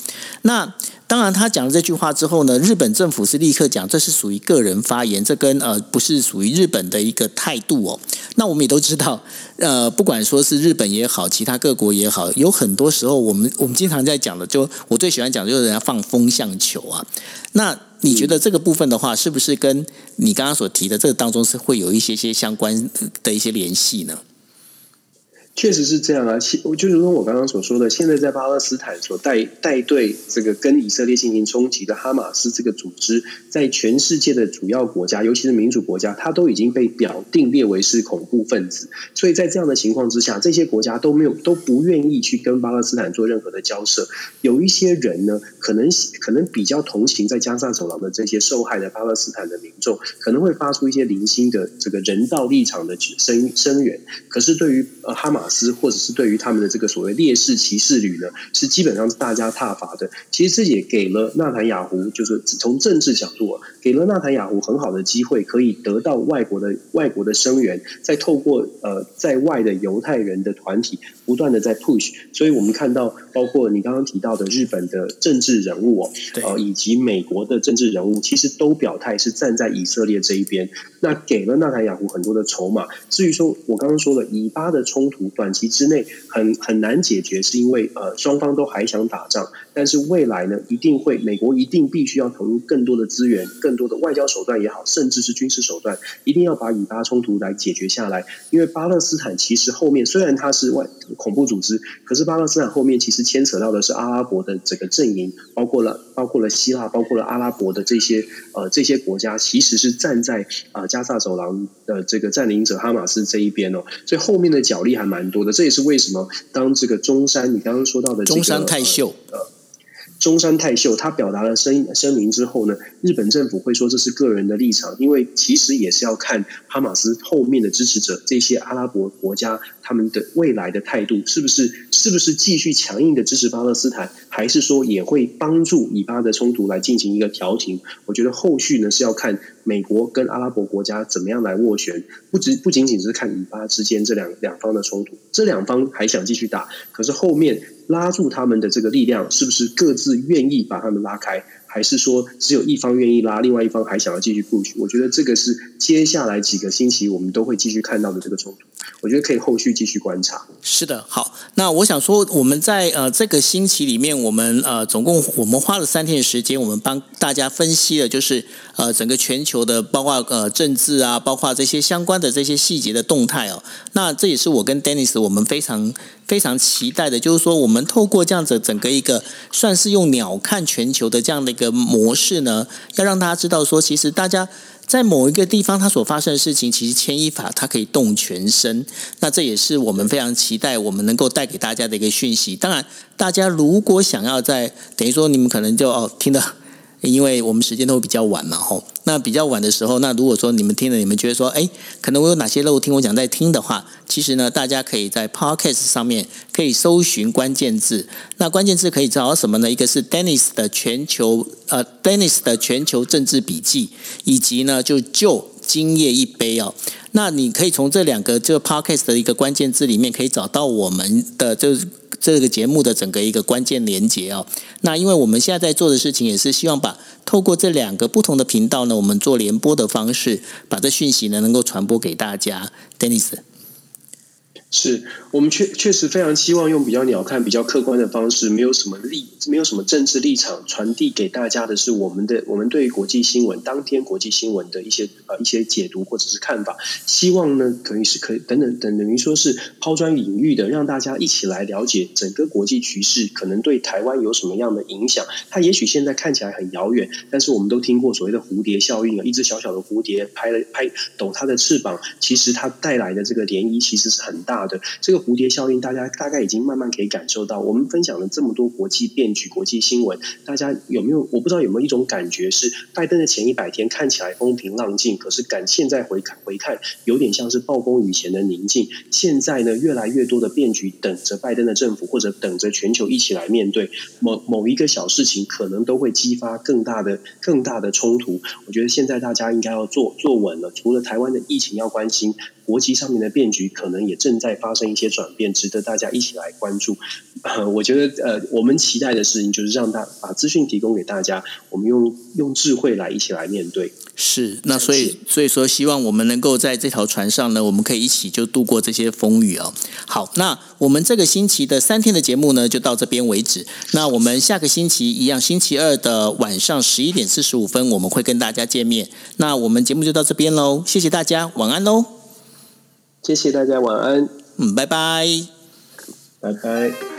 那当然，他讲了这句话之后呢，日本政府是立刻讲这是属于个人发言，这跟呃不是属于日本的一个态度哦。那我们也都知道，呃，不管说是日本也好，其他各国也好，有很多时候我们我们经常在讲的，就我最喜欢讲就是人家放风向球啊。那你觉得这个部分的话，是不是跟你刚刚所提的这个当中是会有一些些相关的一些联系呢？确实是这样啊，其就如同我刚刚所说的，现在在巴勒斯坦所带带队这个跟以色列进行冲击的哈马斯这个组织，在全世界的主要国家，尤其是民主国家，它都已经被表定列为是恐怖分子。所以在这样的情况之下，这些国家都没有都不愿意去跟巴勒斯坦做任何的交涉。有一些人呢，可能可能比较同情在加沙走廊的这些受害的巴勒斯坦的民众，可能会发出一些零星的这个人道立场的声声援。可是对于呃哈马斯或者是对于他们的这个所谓烈士骑士旅呢，是基本上是大家挞伐的。其实这也给了纳坦雅胡，就是从政治角度，啊给了纳坦雅胡很好的机会，可以得到外国的外国的声援，再透过呃在外的犹太人的团体不断的在 push。所以我们看到，包括你刚刚提到的日本的政治人物哦，呃以及美国的政治人物，其实都表态是站在以色列这一边。那给了纳坦雅胡很多的筹码。至于说我刚刚说了以巴的冲突。短期之内很很难解决，是因为呃双方都还想打仗，但是未来呢一定会美国一定必须要投入更多的资源、更多的外交手段也好，甚至是军事手段，一定要把以巴冲突来解决下来。因为巴勒斯坦其实后面虽然它是外恐怖组织，可是巴勒斯坦后面其实牵扯到的是阿拉伯的整个阵营，包括了包括了希腊，包括了阿拉伯的这些呃这些国家，其实是站在啊加萨走廊的这个占领者哈马斯这一边哦，所以后面的角力还蛮。多的，这也是为什么当这个中山，你刚刚说到的中山泰秀，呃，中山泰秀他表达了声声明之后呢，日本政府会说这是个人的立场，因为其实也是要看哈马斯后面的支持者这些阿拉伯国家他们的未来的态度是不是是不是继续强硬的支持巴勒斯坦，还是说也会帮助以巴的冲突来进行一个调停？我觉得后续呢是要看美国跟阿拉伯国家怎么样来斡旋，不只不仅仅是看以巴之间这两两方的冲突，这两方还想继续打，可是后面。拉住他们的这个力量，是不是各自愿意把他们拉开？还是说只有一方愿意拉，另外一方还想要继续布局？我觉得这个是接下来几个星期我们都会继续看到的这个冲突。我觉得可以后续继续观察。是的，好，那我想说，我们在呃这个星期里面，我们呃总共我们花了三天的时间，我们帮大家分析了，就是呃整个全球的，包括呃政治啊，包括这些相关的这些细节的动态哦。那这也是我跟 Dennis 我们非常非常期待的，就是说我们透过这样子整个一个算是用鸟看全球的这样的一。个模式呢，要让大家知道说，其实大家在某一个地方，它所发生的事情，其实牵一发它可以动全身。那这也是我们非常期待我们能够带给大家的一个讯息。当然，大家如果想要在等于说，你们可能就哦听的。因为我们时间都会比较晚嘛，吼，那比较晚的时候，那如果说你们听了，你们觉得说，哎，可能我有哪些漏听我讲在听的话，其实呢，大家可以在 Podcast 上面可以搜寻关键字，那关键字可以找到什么呢？一个是 Dennis 的全球，呃，Dennis 的全球政治笔记，以及呢，就就今夜一杯哦，那你可以从这两个这个 Podcast 的一个关键字里面，可以找到我们的就。这个节目的整个一个关键连接哦，那因为我们现在在做的事情也是希望把透过这两个不同的频道呢，我们做联播的方式，把这讯息呢能够传播给大家，Denis。是我们确确实非常希望用比较鸟看、比较客观的方式，没有什么立、没有什么政治立场，传递给大家的是我们的我们对于国际新闻当天国际新闻的一些呃一些解读或者是看法。希望呢，可以是可以等等等等于说是抛砖引玉的，让大家一起来了解整个国际局势可能对台湾有什么样的影响。它也许现在看起来很遥远，但是我们都听过所谓的蝴蝶效应啊，一只小小的蝴蝶拍了拍抖它的翅膀，其实它带来的这个涟漪其实是很大。的这个蝴蝶效应，大家大概已经慢慢可以感受到。我们分享了这么多国际变局、国际新闻，大家有没有？我不知道有没有一种感觉，是拜登的前一百天看起来风平浪静，可是感现在回看回看，有点像是暴风雨前的宁静。现在呢，越来越多的变局等着拜登的政府，或者等着全球一起来面对。某某一个小事情，可能都会激发更大的、更大的冲突。我觉得现在大家应该要做做稳了。除了台湾的疫情要关心。国际上面的变局可能也正在发生一些转变，值得大家一起来关注。呃，我觉得呃，我们期待的事情就是让大把资讯提供给大家，我们用用智慧来一起来面对。是，那所以所以说，希望我们能够在这条船上呢，我们可以一起就度过这些风雨哦。好，那我们这个星期的三天的节目呢，就到这边为止。那我们下个星期一样，星期二的晚上十一点四十五分，我们会跟大家见面。那我们节目就到这边喽，谢谢大家，晚安喽。谢谢大家，晚安。嗯，拜拜，拜拜。